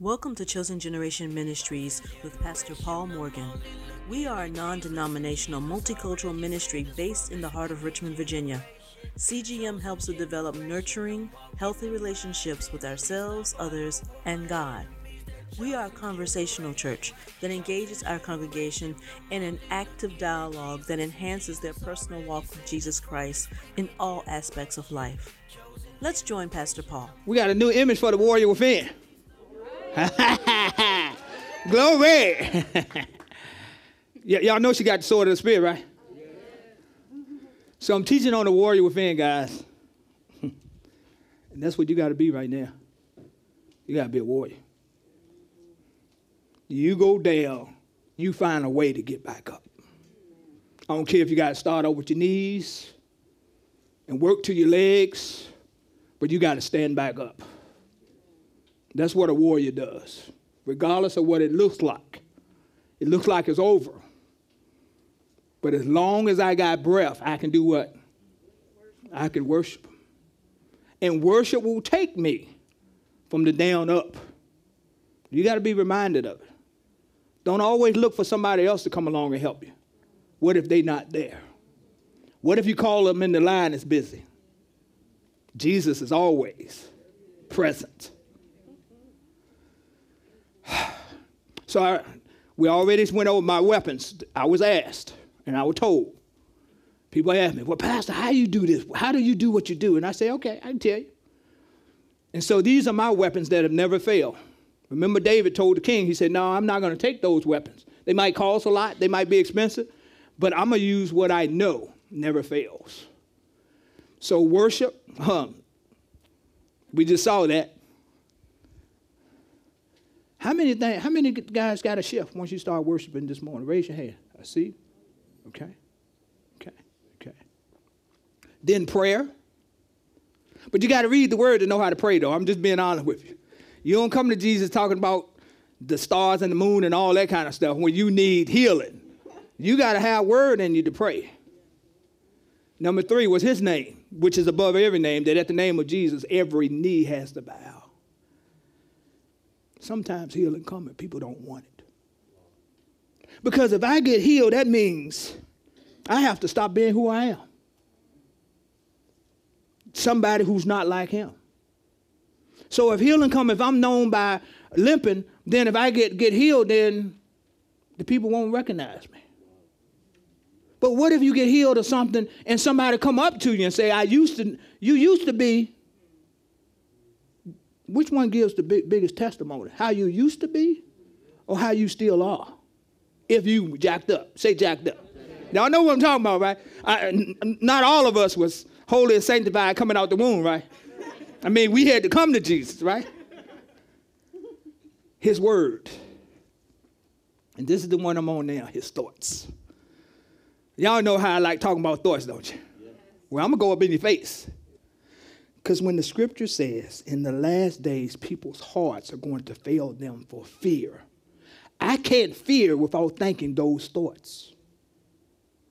Welcome to Chosen Generation Ministries with Pastor Paul Morgan. We are a non denominational multicultural ministry based in the heart of Richmond, Virginia. CGM helps to develop nurturing, healthy relationships with ourselves, others, and God. We are a conversational church that engages our congregation in an active dialogue that enhances their personal walk with Jesus Christ in all aspects of life. Let's join Pastor Paul. We got a new image for the warrior within. Glory. y- y'all know she got the sword of the spirit, right? So I'm teaching on the warrior within, guys. and that's what you got to be right now. You got to be a warrior. You go down, you find a way to get back up. I don't care if you got to start over with your knees and work to your legs, but you got to stand back up. That's what a warrior does, regardless of what it looks like. It looks like it's over. But as long as I got breath, I can do what? I can worship. And worship will take me from the down up. You got to be reminded of it. Don't always look for somebody else to come along and help you. What if they're not there? What if you call them in the line is busy? Jesus is always present. So I, we already went over my weapons. I was asked, and I was told. People ask me, well, Pastor, how do you do this? How do you do what you do? And I say, okay, I can tell you. And so these are my weapons that have never failed. Remember, David told the king, he said, no, I'm not going to take those weapons. They might cost a lot, they might be expensive, but I'm going to use what I know never fails. So worship, um, we just saw that. How many th- how many guys got a shift once you start worshiping this morning? Raise your hand. I see. Okay. Okay. Okay. Then prayer. But you got to read the word to know how to pray, though. I'm just being honest with you. You don't come to Jesus talking about the stars and the moon and all that kind of stuff when you need healing. You got to have word in you to pray. Number three was his name, which is above every name, that at the name of Jesus, every knee has to bow. Sometimes healing comes and people don't want it. Because if I get healed, that means I have to stop being who I am. Somebody who's not like him. So if healing come, if I'm known by limping, then if I get, get healed, then the people won't recognize me. But what if you get healed or something and somebody come up to you and say, I used to, you used to be which one gives the big, biggest testimony? How you used to be or how you still are? If you jacked up. Say jacked up. Now, I know what I'm talking about, right? I, n- not all of us was holy and sanctified coming out the womb, right? I mean, we had to come to Jesus, right? His word. And this is the one I'm on now, his thoughts. Y'all know how I like talking about thoughts, don't you? Well, I'm going to go up in your face. Because when the scripture says in the last days, people's hearts are going to fail them for fear, I can't fear without thinking those thoughts.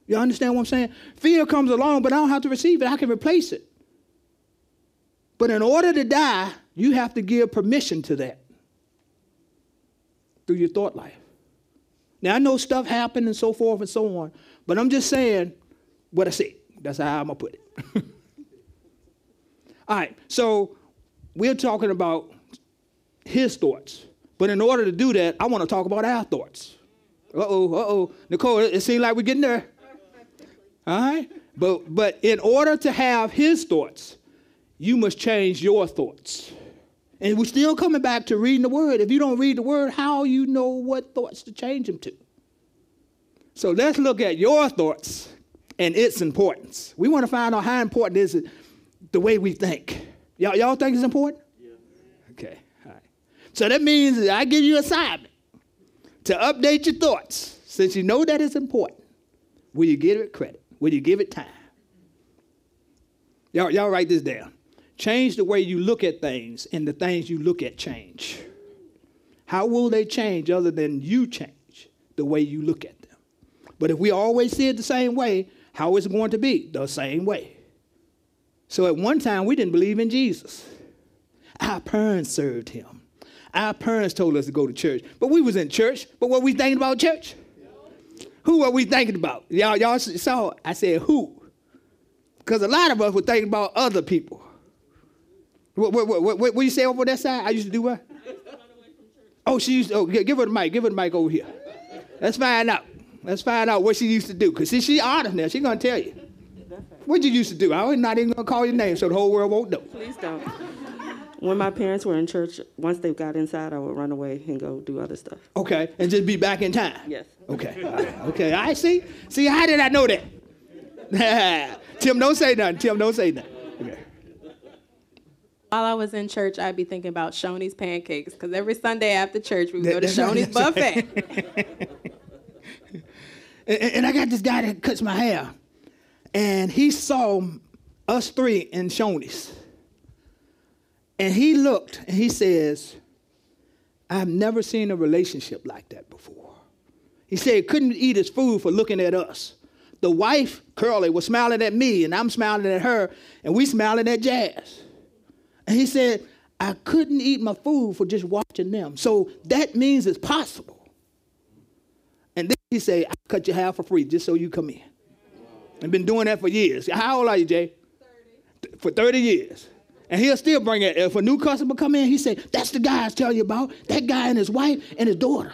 You understand what I'm saying? Fear comes along, but I don't have to receive it, I can replace it. But in order to die, you have to give permission to that through your thought life. Now, I know stuff happened and so forth and so on, but I'm just saying what I said. That's how I'm going to put it. All right, so we're talking about his thoughts. But in order to do that, I want to talk about our thoughts. Uh oh, uh oh. Nicole, it seems like we're getting there. All right? But, but in order to have his thoughts, you must change your thoughts. And we're still coming back to reading the word. If you don't read the word, how you know what thoughts to change them to? So let's look at your thoughts and its importance. We want to find out how important is it the way we think. Y'all, y'all think it's important? Yeah. Okay, all right. So that means that I give you assignment to update your thoughts. Since you know that it's important, will you give it credit? Will you give it time? Y'all, y'all write this down. Change the way you look at things, and the things you look at change. How will they change other than you change the way you look at them? But if we always see it the same way, how is it going to be? The same way. So at one time, we didn't believe in Jesus. Our parents served him. our parents told us to go to church, but we was in church. But what we thinking about church? Who are we thinking about? Y'all, y'all saw. I said who, because a lot of us were thinking about other people. What, what, what, what, what you say over that side? I used to do what? Oh, she used to, oh, give her the mic. Give her the mic over here. Let's find out. Let's find out what she used to do. Because see, she honest now. She to tell you. What did you used to do? I was not even going to call your name so the whole world won't know. Please don't. When my parents were in church, once they got inside, I would run away and go do other stuff. Okay, and just be back in time? Yes. Okay, okay, I see. See, how did I know that? Tim, don't say nothing. Tim, don't say nothing. Okay. While I was in church, I'd be thinking about Shoney's pancakes because every Sunday after church we would go to Shoney's buffet. and, and I got this guy that cuts my hair, and he saw us three in Shoney's. And he looked and he says, I've never seen a relationship like that before. He said couldn't eat his food for looking at us. The wife, Curly, was smiling at me, and I'm smiling at her, and we smiling at Jazz. And he said, I couldn't eat my food for just watching them. So that means it's possible. And then he said, I cut your hair for free just so you come in. I've been doing that for years. How old are you, Jay? 30. For 30 years. And he'll still bring it. If a new customer come in, he say, that's the guy I was telling you about. That guy and his wife and his daughter.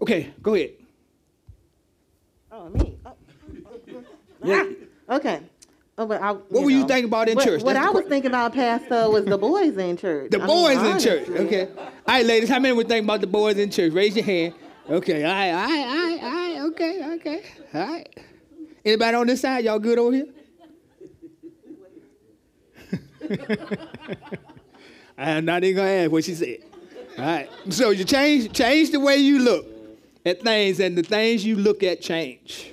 Okay, go ahead. Oh, me? Oh. Yeah. Okay. Oh, but I, what were know, you thinking about in what, church? What That's I was thinking about, Pastor, was the boys in church. The I boys mean, in church. Okay. All right, ladies, how many were thinking about the boys in church? Raise your hand. Okay. All right. All right. All right. All right. Okay. Okay. All right. Anybody on this side? Y'all good over here? I'm not even gonna ask what she said. All right. So you change change the way you look at things, and the things you look at change.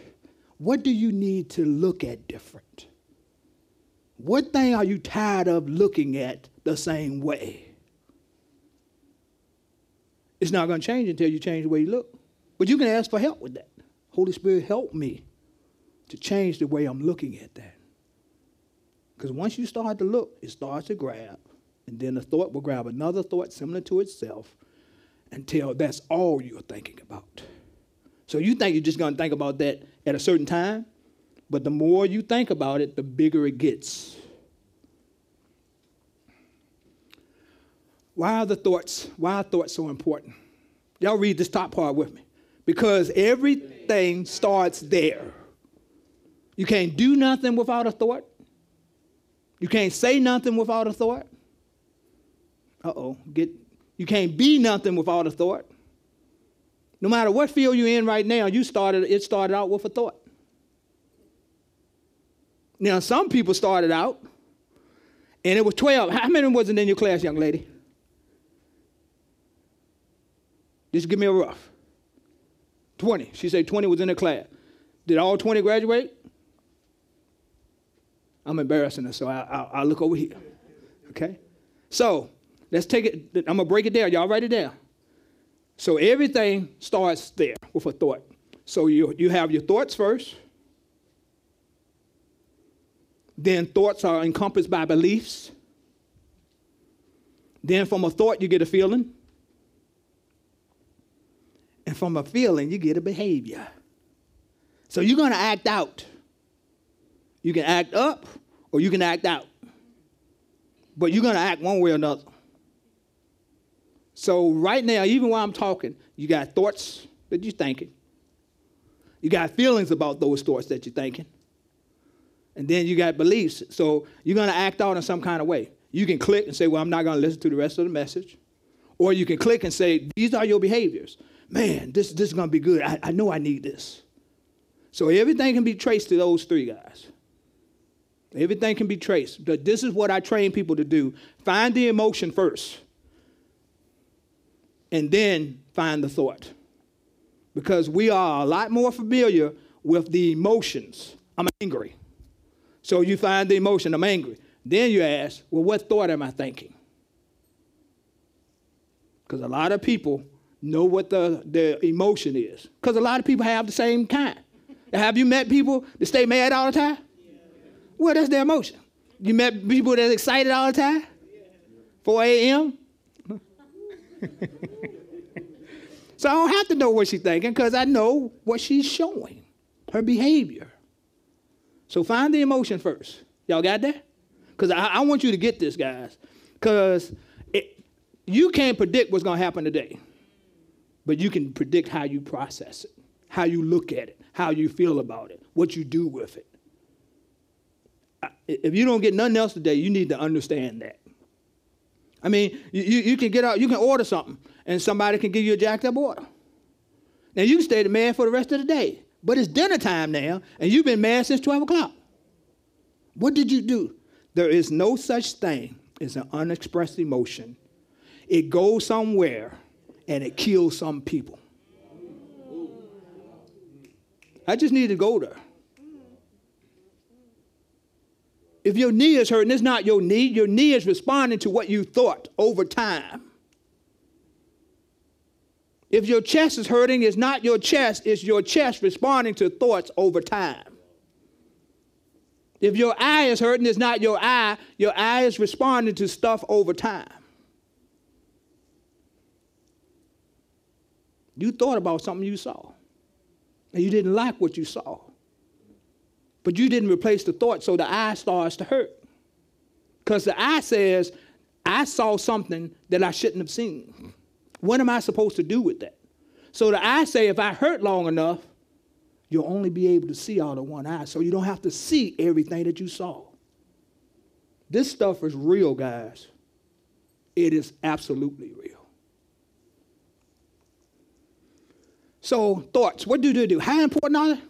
What do you need to look at different? What thing are you tired of looking at the same way? It's not to change until you change the way you look. But you can ask for help with that. Holy Spirit, help me to change the way I'm looking at that. Because once you start to look, it starts to grab. And then the thought will grab another thought similar to itself until that's all you're thinking about. So you think you're just going to think about that at a certain time, but the more you think about it, the bigger it gets. Why are the thoughts, why are thoughts so important? Y'all read this top part with me. Because everything starts there. You can't do nothing without a thought. You can't say nothing without a thought. Uh-oh, get you can't be nothing without a thought. No matter what field you're in right now, you started it started out with a thought. Now, some people started out, and it was 12. How many wasn't in your class, young lady? Just give me a rough. 20. She said 20 was in the class. Did all 20 graduate? I'm embarrassing her, so I, will look over here. Okay? So, let's take it. I'm going to break it down. Y'all write it down. So, everything starts there with a thought. So, you, you have your thoughts first. Then thoughts are encompassed by beliefs. Then from a thought, you get a feeling. And from a feeling, you get a behavior. So you're going to act out. You can act up or you can act out. But you're going to act one way or another. So right now, even while I'm talking, you got thoughts that you're thinking. You got feelings about those thoughts that you're thinking. And then you got beliefs. So you're going to act out in some kind of way. You can click and say, well, I'm not going to listen to the rest of the message. Or you can click and say, these are your behaviors. Man, this, this is going to be good. I, I know I need this. So everything can be traced to those three guys. Everything can be traced. But this is what I train people to do find the emotion first, and then find the thought. Because we are a lot more familiar with the emotions. I'm angry. So you find the emotion, I'm angry. Then you ask, well, what thought am I thinking? Because a lot of people know what the, the emotion is. Because a lot of people have the same kind. Have you met people that stay mad all the time? Well, that's their emotion. You met people that excited all the time? 4 a.m.? so I don't have to know what she's thinking because I know what she's showing, her behavior. So find the emotion first. Y'all got that? Because I, I, want you to get this, guys. Because you can't predict what's going to happen today, but you can predict how you process it, how you look at it, how you feel about it, what you do with it. If you don't get nothing else today, you need to understand that. I mean, you, you can get out, you can order something, and somebody can give you a jacked up order. Now, you stay the mad for the rest of the day, but it's dinner time now, and you've been mad since 12 o'clock. What did you do? There is no such thing as an unexpressed emotion. It goes somewhere and it kills some people. I just need to go there. If your knee is hurting, it's not your knee. Your knee is responding to what you thought over time. If your chest is hurting, it's not your chest, it's your chest responding to thoughts over time. If your eye is hurting, it's not your eye, your eye is responding to stuff over time. You thought about something you saw, and you didn't like what you saw. But you didn't replace the thought, so the eye starts to hurt. Because the eye says, I saw something that I shouldn't have seen. What am I supposed to do with that? So the eye say, if I hurt long enough, you'll only be able to see out of one eye. So you don't have to see everything that you saw. This stuff is real, guys. It is absolutely real. So, thoughts, what do they do? How important are they?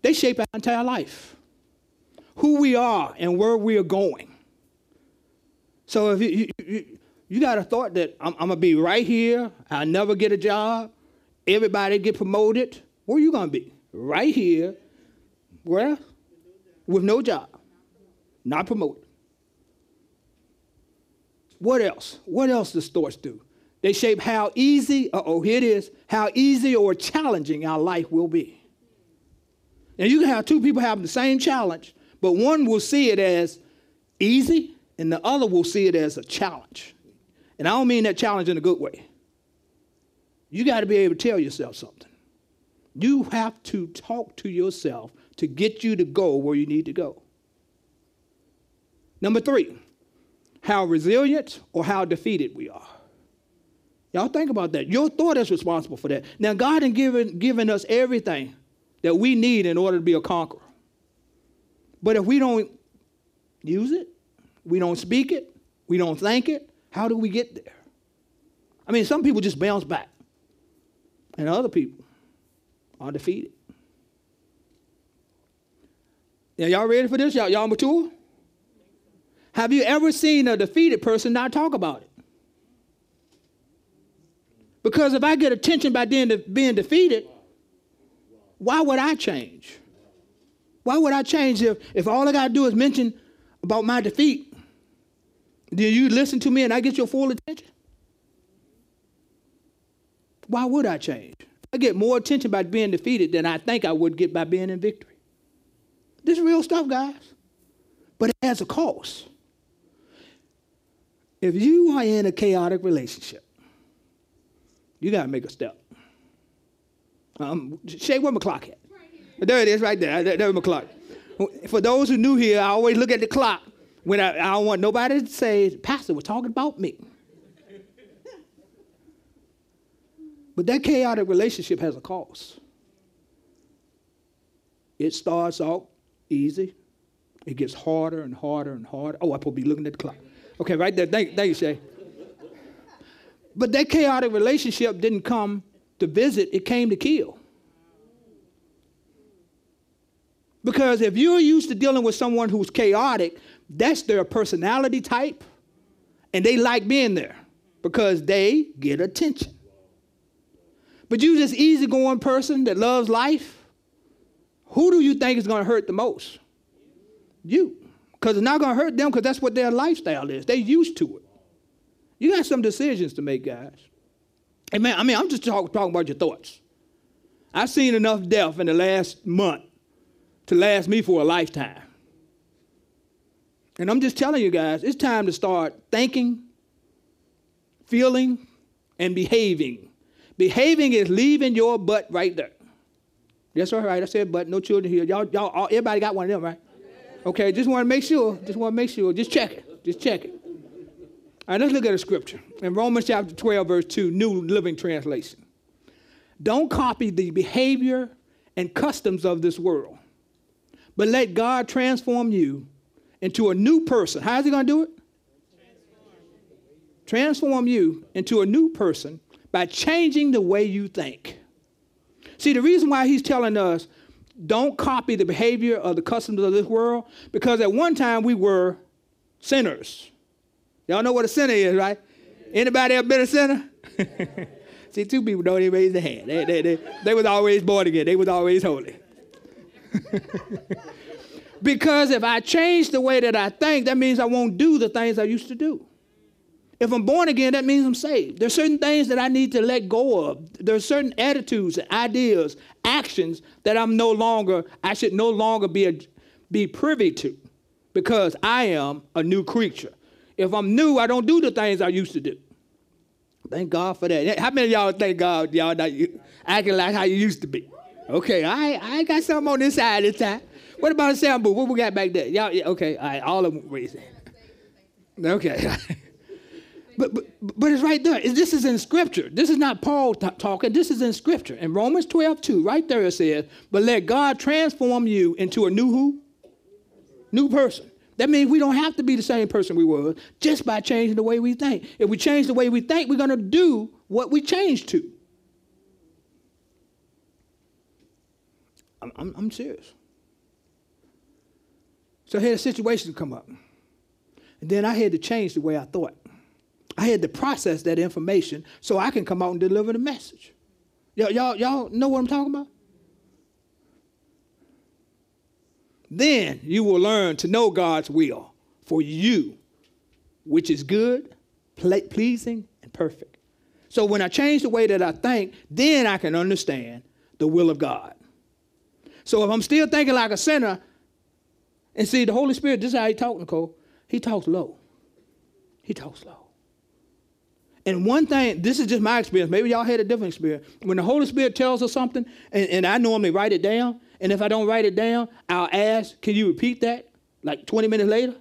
They shape our entire life, who we are and where we are going. So if you, you, you, got a thought that I'm, I'm going to be right here, I'll never get a job, everybody get promoted, where you going to be? Right here, where? With no job, not promoted. What else? What else does thoughts do? They shape how easy, oh, here it is, how easy or challenging our life will be. Now, you can have two people having the same challenge, but one will see it as easy and the other will see it as a challenge. And I don't mean that challenge in a good way. You got to be able to tell yourself something. You have to talk to yourself to get you to go where you need to go. Number three, how resilient or how defeated we are. Y'all think about that. Your thought is responsible for that. Now, God has given, given us everything that we need in order to be a conqueror. But if we don't use it, we don't speak it, we don't think it, how do we get there? I mean, some people just bounce back, and other people are defeated. Now, y'all ready for this? Y'all, y'all mature? Have you ever seen a defeated person not talk about it? Because if I get attention by being, being defeated, why would I change? Why would I change if, if all I got to do is mention about my defeat? Do you listen to me and I get your full attention? Why would I change? I get more attention by being defeated than I think I would get by being in victory. This is real stuff, guys. But it has a cost. If you are in a chaotic relationship, you got to make a step. Um, Shay, where my clock at? Right there it is, right there. There, there's my clock. For those who new here, I always look at the clock when I, I don't want nobody to say, Pastor was talking about me. but that chaotic relationship has a cost. It starts out easy. It gets harder and harder and harder. Oh, I probably be looking at the clock. Okay, right there. Thank, thank you, Shay. But that chaotic relationship didn't come to visit, it came to kill. Because if you're used to dealing with someone who's chaotic, that's their personality type, and they like being there because they get attention. But you this easygoing person that loves life, who do you think is going to hurt the most? You. Because it's not going to hurt them because that's what their lifestyle is. They're used to it. You got some decisions to make, guys. Hey man, I mean, I'm just talk, talking about your thoughts. I've seen enough death in the last month to last me for a lifetime. And I'm just telling you guys, it's time to start thinking, feeling, and behaving. Behaving is leaving your butt right there. That's all right. I said butt. No children here. Y'all, y'all, all, everybody got one of them, right? Okay. Just want to make sure. Just want to make sure. Just check it. Just check it. All right. Let's look at a scripture in Romans chapter 12, verse 2, New Living Translation. Don't copy the behavior and customs of this world, but let God transform you into a new person. How is He going to do it? Transform you into a new person by changing the way you think. See, the reason why He's telling us don't copy the behavior of the customs of this world, because at one time we were sinners. Y'all know what a sinner is, right? Anybody ever been a sinner? See, two people don't even raise their hand. They, they, they, they was always born again. They was always holy. because if I change the way that I think, that means I won't do the things I used to do. If I'm born again, that means I'm saved. There's certain things that I need to let go of. There's certain attitudes, ideas, actions that I'm no longer, I should no longer be, a, be privy to because I am a new creature. If I'm new, I don't do the things I used to do. Thank God for that. How many y'all thank God y'all not acting like how you used to be? Okay, I I got something on this side this time. What about a sound booth? What we got back there? Y'all, yeah, okay, all right, all of them raising. Okay. but, but, but it's right there. This is in Scripture. This is not Paul t- talking. This is in Scripture. In Romans 12, 2, right there it says, but let God transform you into a new who? New person. That means we don't have to be the same person we were just by changing the way we think. If we change the way we think, we're going to do what we changed to. I'm, I'm, I'm serious. So I had a situation come up. And then I had to change the way I thought. I had to process that information so I can come out and deliver the message. Y'all, y'all, y'all know what I'm talking about? Then you will learn to know God's will for you, which is good, pleasing, and perfect. So when I change the way that I think, then I can understand the will of God. So if I'm still thinking like a sinner, and see, the Holy Spirit, this is how he talks, Nicole. He talks low. He talks low. And one thing, this is just my experience. Maybe y'all had a different experience. When the Holy Spirit tells us something, and, and I normally write it down, and if I don't write it down, I'll ask, can you repeat that? Like 20 minutes later?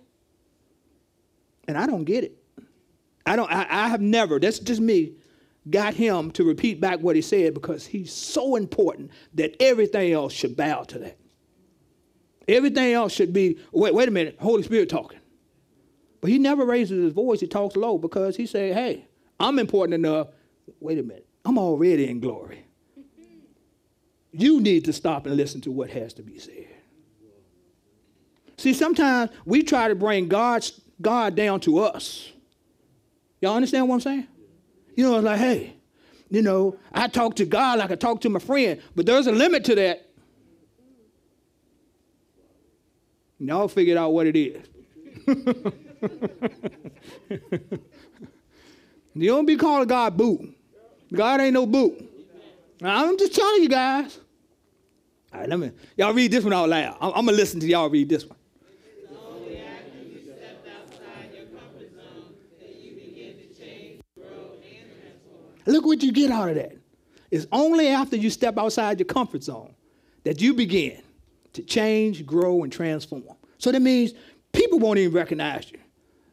And I don't get it. I don't, I, I have never, that's just me, got him to repeat back what he said because he's so important that everything else should bow to that. Everything else should be, wait, wait a minute, Holy Spirit talking. But he never raises his voice, he talks low because he said, hey, I'm important enough. Wait a minute, I'm already in glory. You need to stop and listen to what has to be said. See, sometimes we try to bring God's, God down to us. Y'all understand what I'm saying? You know, it's like, hey, you know, I talk to God like I talk to my friend, but there's a limit to that. Y'all figured out what it is. you don't be calling God boo. God ain't no boo. I'm just telling you guys. All right, let me, y'all read this one out loud. I'm, I'm going to listen to y'all read this one. Look what you get out of that. It's only after you step outside your comfort zone that you begin to change, grow, and transform. So that means people won't even recognize you.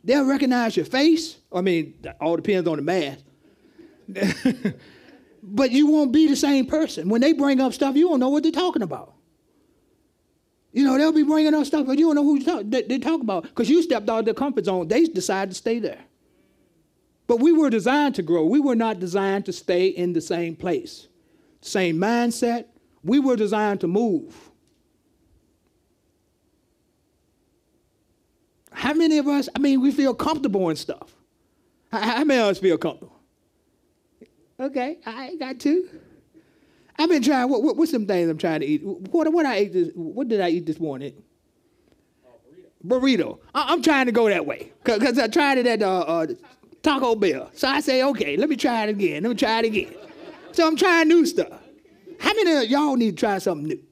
They'll recognize your face. I mean, all depends on the mask. but you won't be the same person. When they bring up stuff, you don't know what they're talking about. You know, they'll be bringing up stuff, but you don't know who talk, they, they talk about because you stepped out of the comfort zone. They decided to stay there. But we were designed to grow. We were not designed to stay in the same place, same mindset. We were designed to move. How many of us, I mean, we feel comfortable in stuff? How, how many of us feel comfortable? Okay, I ain't got two. I've been trying. What, what, what's some things I'm trying to eat? What what I ate this? What did I eat this morning? burrito. burrito. I, am trying to go that way because I tried it at uh, uh, Taco Bell. So I say, okay, let me try it again. Let me try it again. So I'm trying new stuff. How many of y'all need to try something new?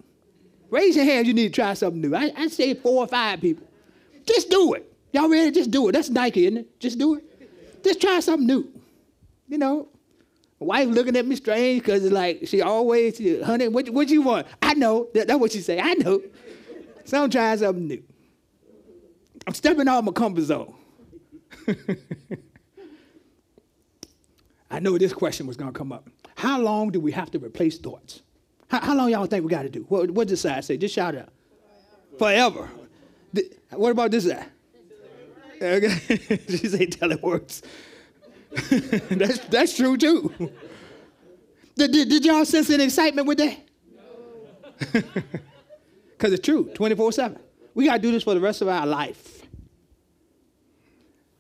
Raise your hands. You need to try something new. I, I say four or five people. Just do it. Y'all ready? Just do it. That's Nike, isn't it? Just do it. Just try something new. You know, wife looking at me strange because it's like she always, honey, what, what you want? I know. That, that's what she say. I know. So I'm trying something new. I'm stepping out of my comfort zone. I know this question was going to come up. How long do we have to replace thoughts? How, how long y'all think we got to do? What, what does side say? Just shout out. Forever. Th- What about this side? Okay. she say works. that's, that's true too. Did, did, did y'all sense any excitement with that? No. Because it's true, 24 7. We got to do this for the rest of our life.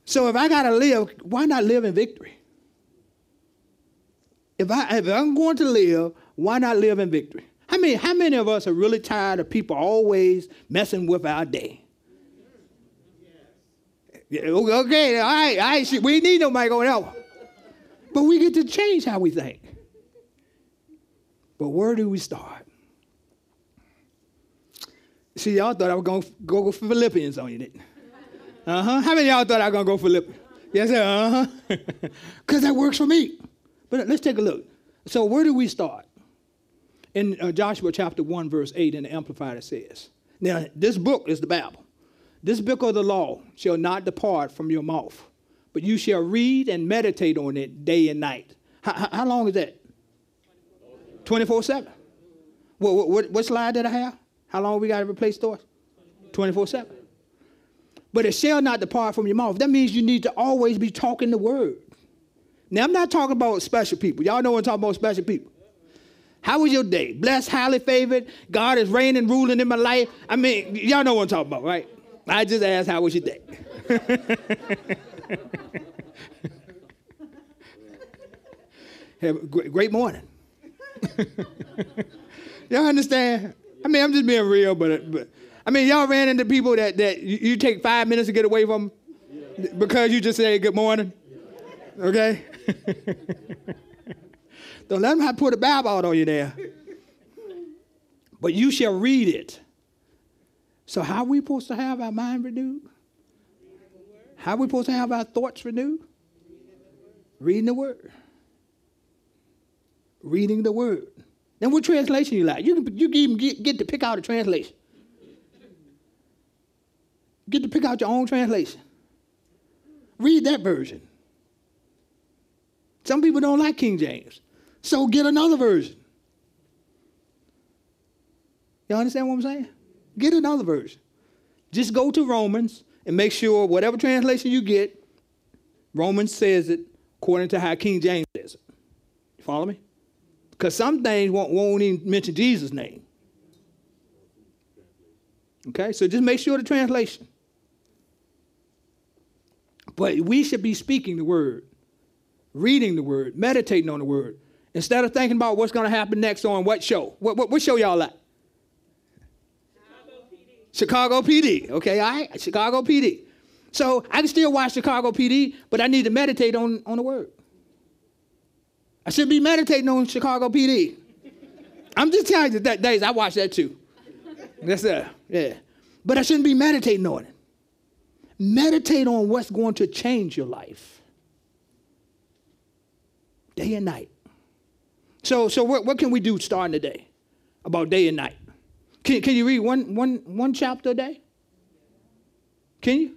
So if I got to live, why not live in victory? If, I, if I'm going to live, why not live in victory? How many, how many of us are really tired of people always messing with our day? Yeah, okay, all right, all right, we ain't need nobody going out. But we get to change how we think. But where do we start? See, y'all thought I was going to go, Philippians on you, Uh huh. How many y'all thought I was going to go Philippians? Yes. Uh huh. Because that works for me. But let's take a look. So, where do we start? In uh, Joshua chapter 1, verse 8, in the Amplified, it says, Now, this book is the Bible. This book of the law shall not depart from your mouth, but you shall read and meditate on it day and night. How, how- long is that? 24 7. What, what, what slide did I have? How long we got to replace doors? 24 7. But it shall not depart from your mouth. That means you need to always be talking the word. Now, I'm not talking about special people. Y'all know I'm talking about special people. How was your day? Blessed, highly favored. God is reigning, ruling in my life. I mean, y'all know what I'm talking about, right? I just asked, how was your day? Have a great, morning. y'all understand? I mean, I'm just being real, but, but I mean, y'all ran into people that, that you, take five minutes to get away from because you just say good morning. Okay? Don't let them have put a Bible out on you there. But you shall read it. So how are we supposed to have our mind renewed? How are we supposed to have our thoughts renewed? Reading the word. Reading the word. Then what translation you like? You can, you can even get, get to pick out a translation. Get to pick out your own translation. Read that version. Some people don't like King James. So get another version. Y'all understand what I'm saying? Get another version. Just go to Romans and make sure whatever translation you get, Romans says it according to how King James says it. You follow me? Because some things won't, won't even mention Jesus' name. Okay, so just make sure the translation. But we should be speaking the word, reading the word, meditating on the word, instead of thinking about what's going to happen next on what show. What, what, what show y'all like? Chicago PD. Okay, all right, Chicago PD. So I can still watch Chicago PD, but I need to meditate on, on the word. I should be meditating on Chicago PD. I'm just telling you that days I watch that too. That's it. Yeah. But I shouldn't be meditating on it. Meditate on what's going to change your life. Day and night. So, so what, what can we do starting today about day and night? Can, can you read one, one, one chapter a day? Can you?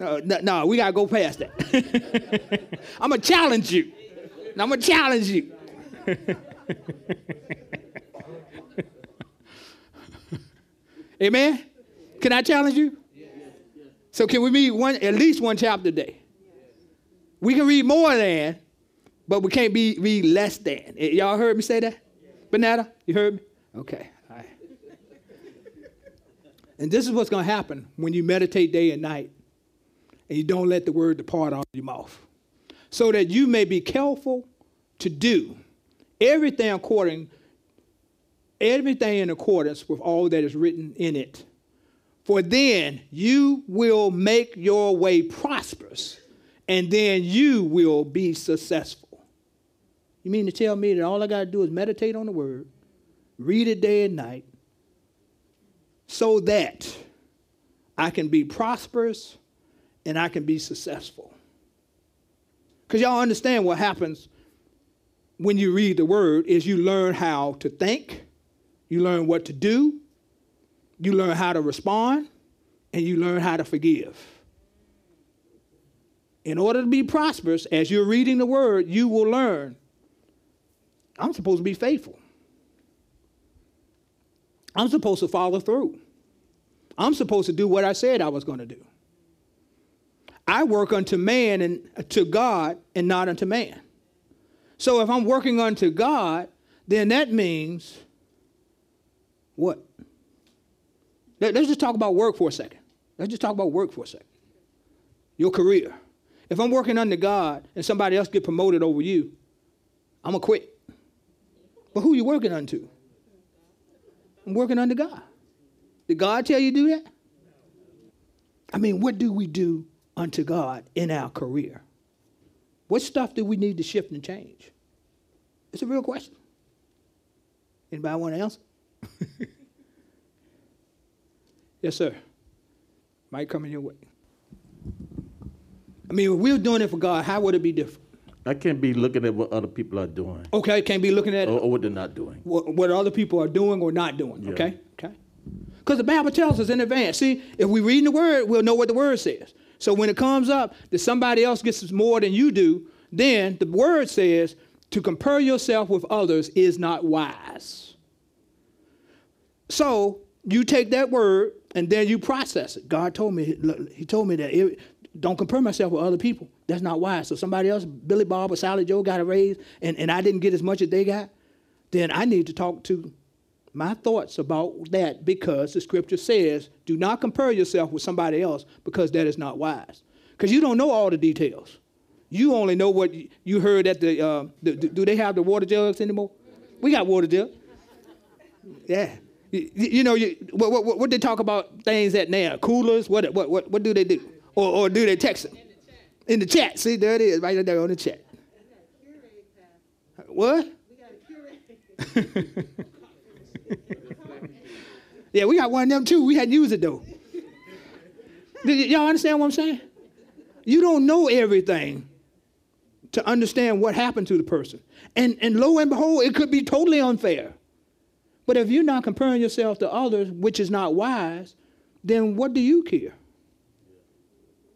Uh, no, no, we got to go past that. I'm going to challenge you. I'm going to challenge you. Amen? Can I challenge you? So can we read one, at least one chapter a day? We can read more than, but we can't be read less than. Eh, Y'all heard me say that? Banana, you heard me? Okay, and this is what's going to happen when you meditate day and night and you don't let the word depart out of your mouth. So that you may be careful to do everything according everything in accordance with all that is written in it. For then you will make your way prosperous, and then you will be successful. You mean to tell me that all I got to do is meditate on the word, read it day and night, so that I can be prosperous and I can be successful? Because y'all understand what happens when you read the word is you learn how to think, you learn what to do, you learn how to respond, and you learn how to forgive. In order to be prosperous, as you're reading the word, you will learn I'm supposed to be faithful. I'm supposed to follow through. I'm supposed to do what I said I was going to do. I work unto man and uh, to God and not unto man. So if I'm working unto God, then that means what? Let's just talk about work for a second. Let's just talk about work for a second. Your career. If I'm working under God and somebody else get promoted over you, I'm gonna quit. But who you working unto? I'm working under God. Did God tell you to do that? I mean, what do we do unto God in our career? What stuff do we need to shift and change? It's a real question. Anybody want to answer? yes, sir. Might come in your way. I mean, if we are doing it for God, how would it be different? I can't be looking at what other people are doing Okay, can't be looking at or, or what they're not doing. what, what other people are doing or not doing. Yeah. Okay, okay. Because the Bible tells us in advance. See, if we read the word, we'll know what the word says. So when it comes up that somebody else gets more than you do, then the word says to compare yourself with others is not wise. So you take that word and then you process it. God told me, He told me that don't compare myself with other people. That's not wise. So somebody else, Billy Bob or Sally Joe, got a raise, and, and I didn't get as much as they got. Then I need to talk to my thoughts about that because the scripture says, do not compare yourself with somebody else because that is not wise. Because you don't know all the details. You only know what you heard at the, uh, the, do they have the water jugs anymore? We got water jugs. Yeah. You, you know, you, what, what, what they talk about things at now? Coolers? What, what, what, what do they do? Or, or do they text them? In the chat. See, there it is, right there on the chat. What? yeah, we got one of them too. We hadn't used it though. Y- Y'all understand what I'm saying? You don't know everything to understand what happened to the person. And, and lo and behold, it could be totally unfair. But if you're not comparing yourself to others, which is not wise, then what do you care?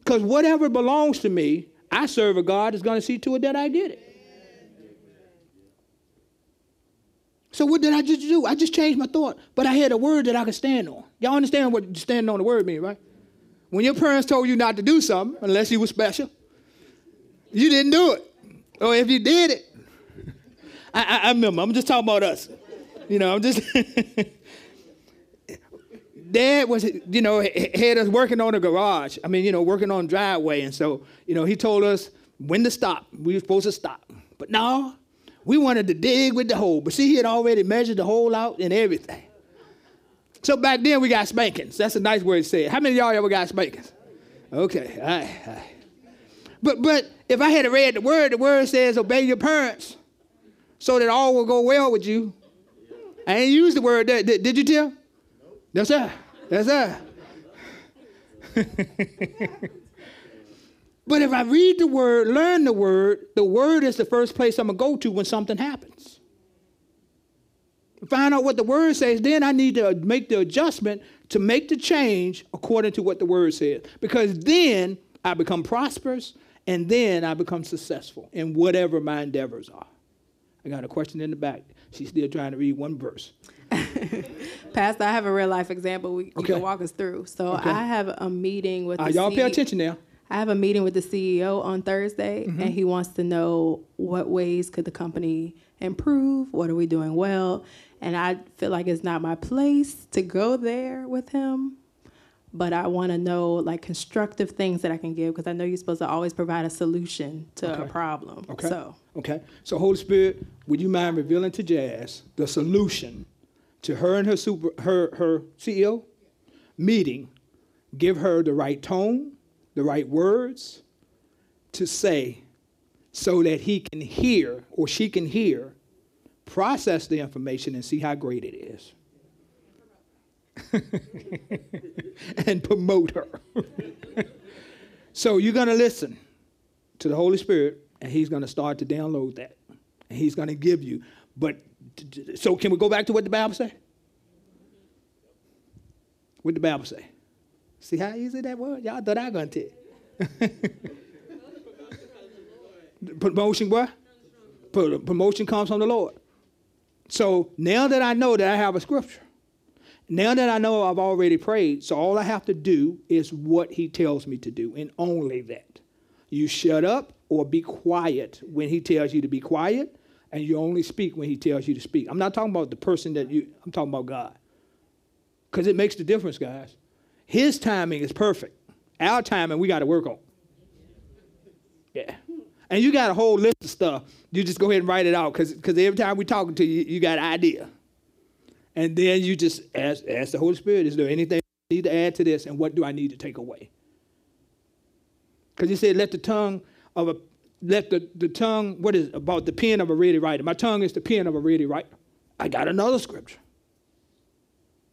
Because whatever belongs to me, I serve a God that's going to see to it that I get it. So what did I just do? I just changed my thought, but I had a word that I could stand on. Y'all understand what standing on the word means, right? When your parents told you not to do something, unless you were special, you didn't do it. Or if you did it, I, I, I remember. I'm just talking about us. You know, I'm just. Dad was, you know, had us working on the garage. I mean, you know, working on driveway, and so, you know, he told us when to stop. We were supposed to stop, but no, we wanted to dig with the hole. But see, he had already measured the hole out and everything. So back then we got spankings. That's a nice word to say. How many of y'all ever got spankings? Okay, all right, all right. But but if I had read the word, the word says obey your parents, so that all will go well with you. I ain't used the word. Did, did, did you tell? No, sir. Yes, sir. but if I read the word, learn the word, the word is the first place I'm going to go to when something happens. Find out what the word says, then I need to make the adjustment to make the change according to what the word says. Because then I become prosperous and then I become successful in whatever my endeavors are. I got a question in the back. She's still trying to read one verse. Pastor, I have a real life example we, you Okay. can walk us through. So Okay. I have a meeting with Uh, the y'all pay attention now. I have a meeting with the CEO on Thursday, Mm-hmm. and he wants to know what ways could the company improve? What are we doing well? And I feel like it's not my place to go there with him, but I want to know like constructive things that I can give because I know you're supposed to always provide a solution to a Okay. problem. Okay. So Okay. So Holy Spirit, would you mind revealing to Jazz the solution to her and her super her her CEO meeting? Give her the right tone, the right words to say so that he can hear or she can hear, process the information and see how great it is. and promote her. so you're going to listen to the Holy Spirit and he's going to start to download that. And he's going to give you. But so can we go back to what the Bible say? What the Bible say? See how easy that was? Y'all thought I to tell. Promotion what? Promotion comes from the Lord. So now that I know that I have a scripture, now that I know I've already prayed, so all I have to do is what he tells me to do, and only that. You shut up or be quiet when he tells you to be quiet, and you only speak when he tells you to speak. I'm not talking about the person that you, I'm talking about God. Because it makes the difference, guys. His timing is perfect. Our timing, we got to work on. Yeah. And you got a whole list of stuff. You just go ahead and write it out because every time we're talking to you, you got an idea. And then you just ask, ask the Holy Spirit, is there anything I need to add to this? And what do I need to take away? Because he said, let the tongue of a, let the, the tongue, what is about the pen of a ready writer? My tongue is the pen of a ready writer. I got another scripture.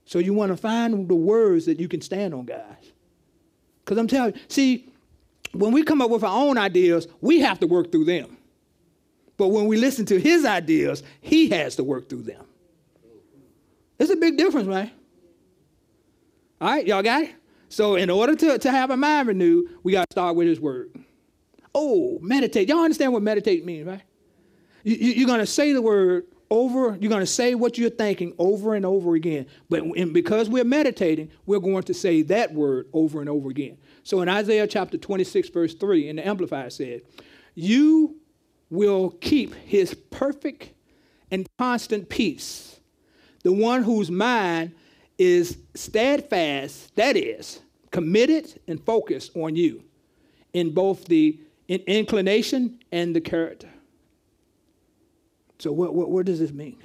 So you want to find the words that you can stand on, guys. Because I'm telling you, see, when we come up with our own ideas, we have to work through them. But when we listen to his ideas, he has to work through them. It's a big difference, man. All right, y'all got it? So, in order to, to have a mind renewed, we got to start with his word. Oh, meditate. Y'all understand what meditate means, right? You, you're going to say the word over, you're going to say what you're thinking over and over again. But because we're meditating, we're going to say that word over and over again. So in Isaiah chapter 26, verse 3, in the Amplified said, You will keep his perfect and constant peace, the one whose mind is steadfast, that is, committed and focused on you in both the in inclination and the character. So, what, what, what does this mean?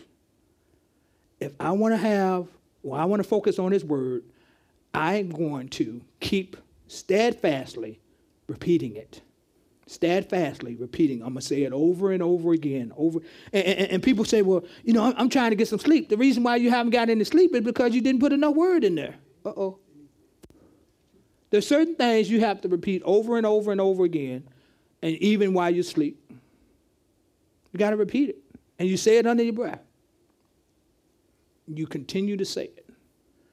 If I want to have, well, I want to focus on His Word, I'm going to keep steadfastly repeating it. Steadfastly repeating. I'm going to say it over and over again. Over, and, and, and people say, well, you know, I'm, trying to get some sleep. The reason why you haven't got any sleep is because you didn't put enough word in there. Uh oh. There's certain things you have to repeat over and over and over again, and even while you sleep. You got to repeat it. And you say it under your breath. You continue to say it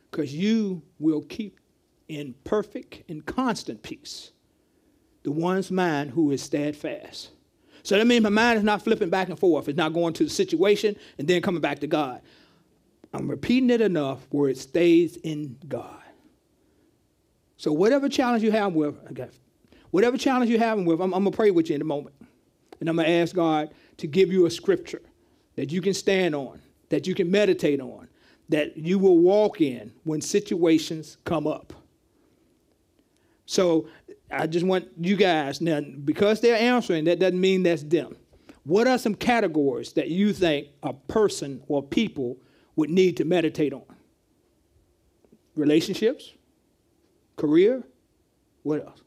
because you will keep in perfect and constant peace the one's mind who is steadfast. So that means my mind is not flipping back and forth. It's not going to the situation and then coming back to God. I'm repeating it enough where it stays in God. So whatever challenge you have with, okay, whatever challenge you're having with, I'm, I'm gonna pray with you in a moment, and I'm gonna ask God to give you a scripture that you can stand on, that you can meditate on, that you will walk in when situations come up. So I just want you guys now, because they're answering, that doesn't mean that's them. What are some categories that you think a person or people would need to meditate on? Relationships, career, what else?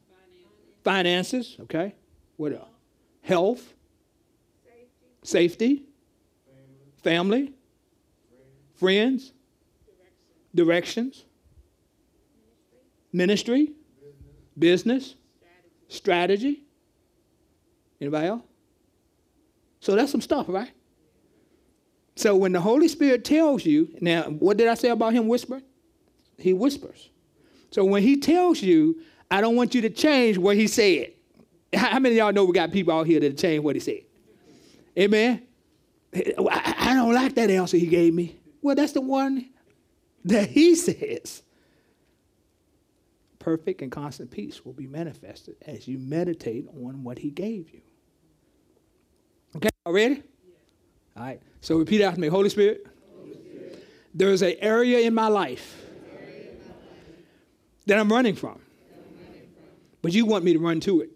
Finances, okay. What else? Health, safety, safety family, friends, directions, ministry, business, strategy. Anybody else? So that's some stuff, right? So when the Holy Spirit tells you, now what did I say about him whispering? He whispers. So when he tells you, I don't want you to change what he said. How many of y'all know we got people out here that change what he said? Amen. I don't like that answer he gave me. Well, that's the one that he says. Perfect and constant peace will be manifested as you meditate on what he gave you. Okay, all ready? All right. So repeat after me. Holy Spirit, Spirit. there's an area in my life, that I'm running from. But you want me to run to it.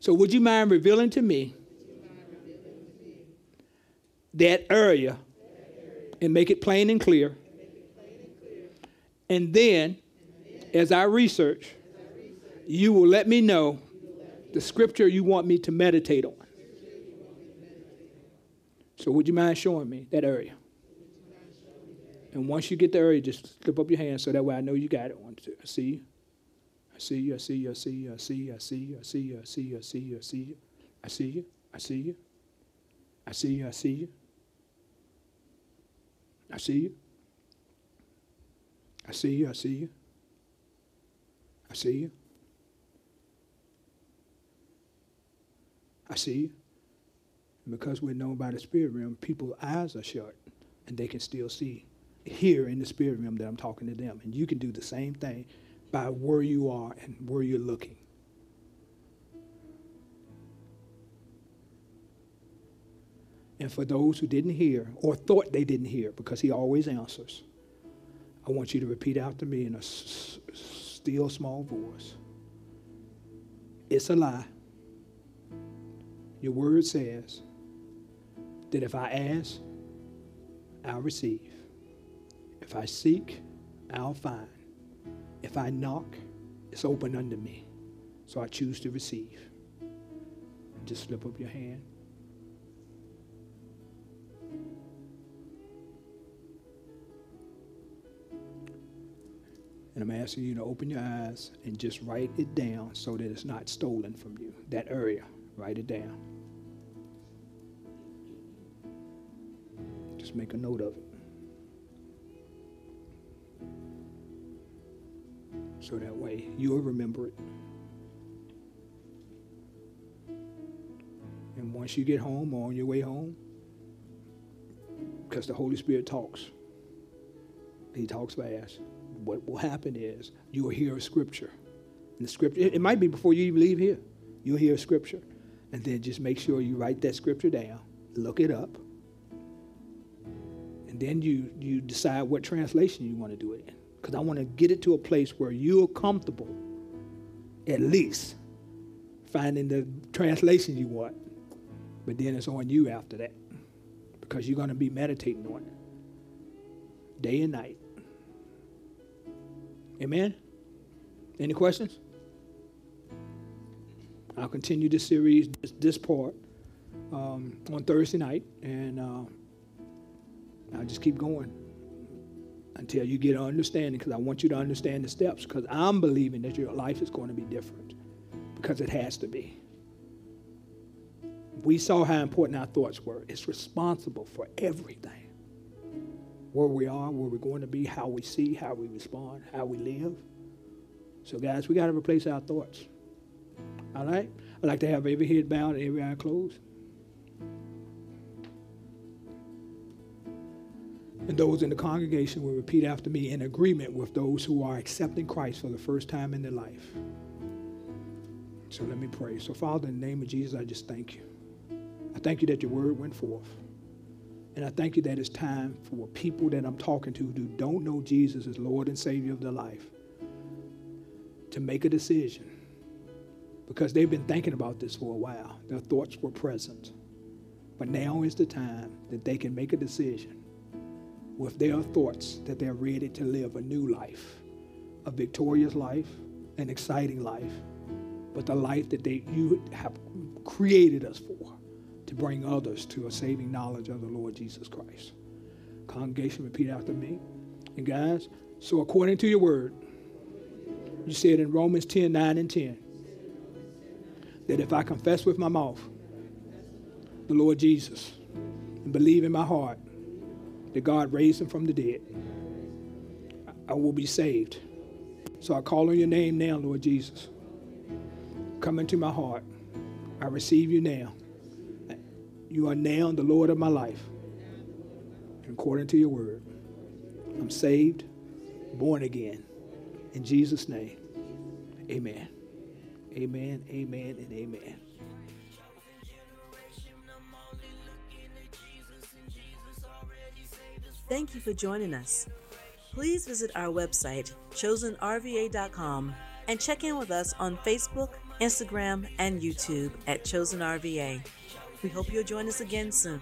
So would you mind revealing to me that area and make it plain and clear. And then, as I research, you will let me know the scripture you want me to meditate on. So, would you mind showing me that area? And once you get the area, just slip up your hand so that way I know you got it. I see you. See you. I see you. I see you. I see you. I see you. I see you. I see you. I see you. I see you. I see you. I see you. I see you. I see you. I see you. I see you. I see you. I see you. I see you. And because we're known by the spirit realm, people's eyes are shut and they can still see here in the spirit realm that I'm talking to them. And you can do the same thing by where you are and where you're looking. And for those who didn't hear or thought they didn't hear, because he always answers, I want you to repeat after me in a s- still small voice. It's a lie. Your word says that if I ask, I'll receive. If I seek, I'll find. If I knock, it's open unto me. So I choose to receive. Just slip up your hand. And I'm asking you to open your eyes and just write it down so that it's not stolen from you. That area, write it down. Just make a note of it. That way you'll remember it. And once you get home or on your way home, because the Holy Spirit talks, He talks fast. What will happen is you will hear a scripture. And the scripture, it, it might be before you even leave here. You'll hear a scripture. And then just make sure you write that scripture down, look it up, and then you, you decide what translation you want to do it in. Because I want to get it to a place where you're comfortable, at least, finding the translation you want. But then it's on you after that. Because you're going to be meditating on it day and night. Amen? Any questions? I'll continue this series, this, this part, um, on Thursday night, and uh, I'll just keep going until you get an understanding, because I want you to understand the steps, because I'm believing that your life is going to be different, because it has to be. We saw how important our thoughts were. It's responsible for everything where we are, where we're going to be, how we see, how we respond, how we live. So, guys, we got to replace our thoughts. All right? I'd like to have every head bowed and every eye closed. And those in the congregation will repeat after me in agreement with those who are accepting Christ for the first time in their life. So let me pray. So, Father, in the name of Jesus, I just thank you. I thank you that your word went forth. And I thank you that it's time for people that I'm talking to who don't know Jesus as Lord and Savior of their life to make a decision because they've been thinking about this for a while. Their thoughts were present. But now is the time that they can make a decision with their thoughts that they're ready to live a new life, a victorious life, an exciting life, but the life that they, you have created us for to bring others to a saving knowledge of the Lord Jesus Christ. Congregation, repeat after me. And guys, so according to your word, you said in Romans 10 9 and 10 that if I confess with my mouth the Lord Jesus and believe in my heart that God raised him from the dead, I will be saved. So I call on your name now, Lord Jesus. Come into my heart. I receive you now. You are now the Lord of my life. According to your word, I'm saved, born again. In Jesus' name, amen. Amen, amen, and amen. Thank you for joining us. Please visit our website, chosenrva.com, and check in with us on Facebook, Instagram, and YouTube at chosenrva. We hope you'll join us again soon.